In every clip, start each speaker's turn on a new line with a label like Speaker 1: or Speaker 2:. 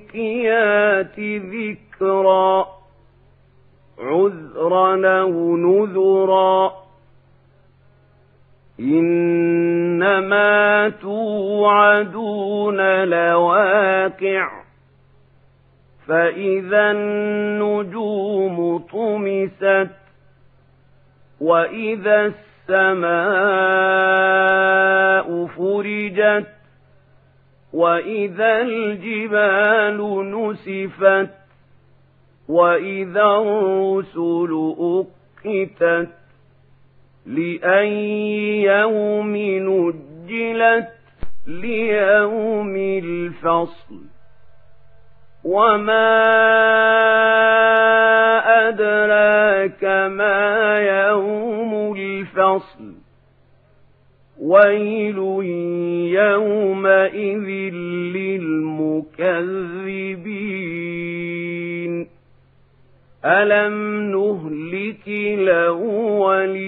Speaker 1: فالملقيات ذكرا عذرا أو نذرا إنما توعدون لواقع فإذا النجوم طمست وإذا السماء فرجت وإذا الجبال نسفت وإذا الرسل أقتت لأي يوم نجلت ليوم الفصل وما أدراك ما يوم الفصل ويل يومئذ للمكذبين ألم نهلك الأولين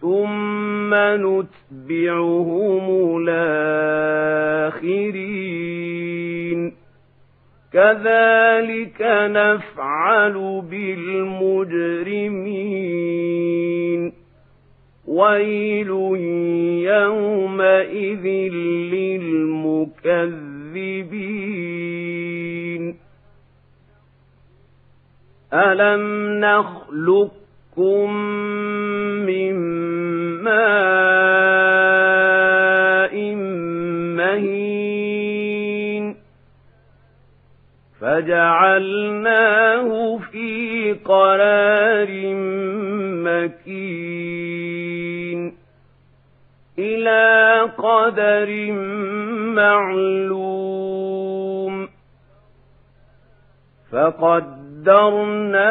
Speaker 1: ثم نتبعهم الآخرين كذلك نفعل بالمجرمين ويل يومئذ للمكذبين ألم نخلقكم فجعلناه في قرار مكين. إلى قدر معلوم. فقدرنا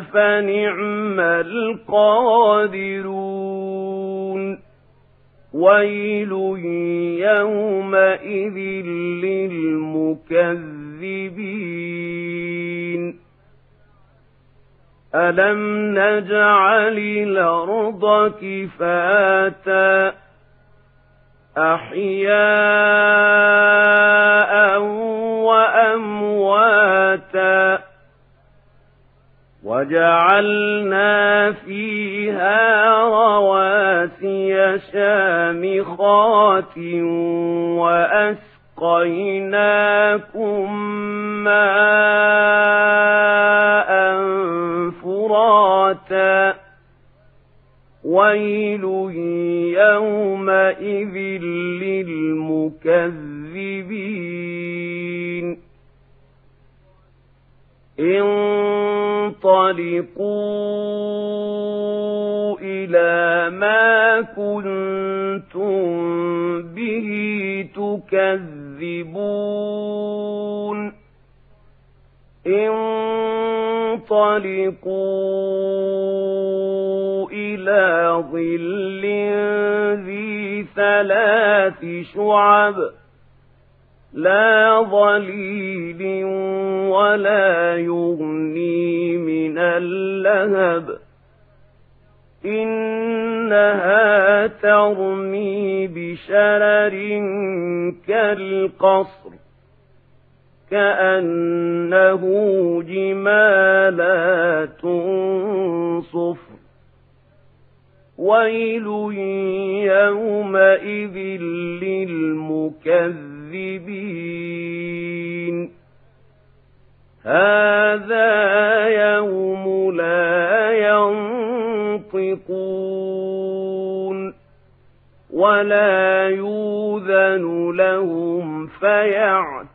Speaker 1: فنعم القادرون. ويل يومئذ للمكذبين. ألم نجعل الأرض كفاتا؟ أحياء وأمواتا. وجعلنا فيها رواسي شامخات وأسقيناكم ماء فراتا. ويل يومئذ للمكذبين. انطلقوا إلى ما كنتم به تكذبون انطلقوا إلى ظل ذي ثلاث شعب لا ظليل ولا يغني من اللهب إنها ترمي بشرر كالقصر كأنه جمالات صفر. ويل يومئذ للمكذبين. هذا يوم لا ينطقون ولا يوذن لهم فيعتذرون.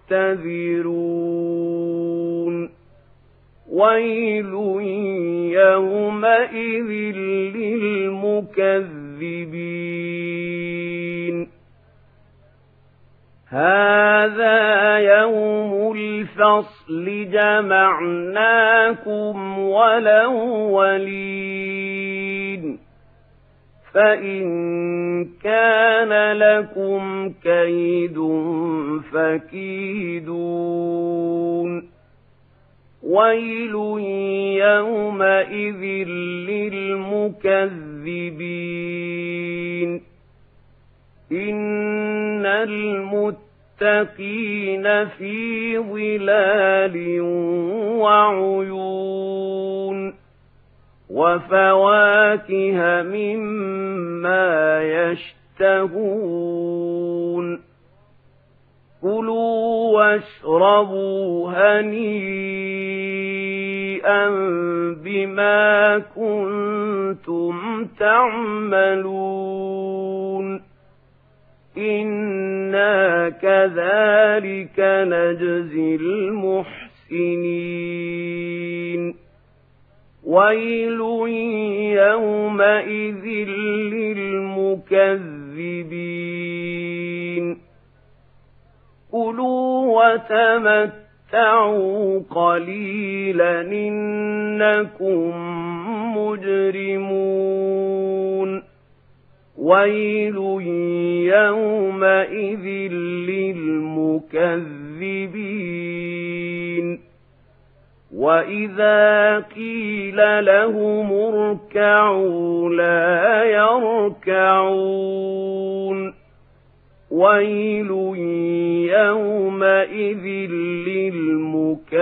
Speaker 1: ويل يومئذ للمكذبين. هذا يوم الفصل جمعناكم ولولين فإن كان لكم كيد فكيدون ويل يومئذ للمكذبين إن المتقين في ظلال وعيون وفواكه مما يشتهون كلوا واشربوا هنيئا بما كنتم تعملون إنا كذلك نجزي المحسنين. ويل يومئذ للمكذبين. كلوا وتمتعوا قليلا إنكم مجرمون. ويل يومئذ للمكذبين وإذا قيل لهم اركعوا لا يركعون ويل يومئذ للمكذبين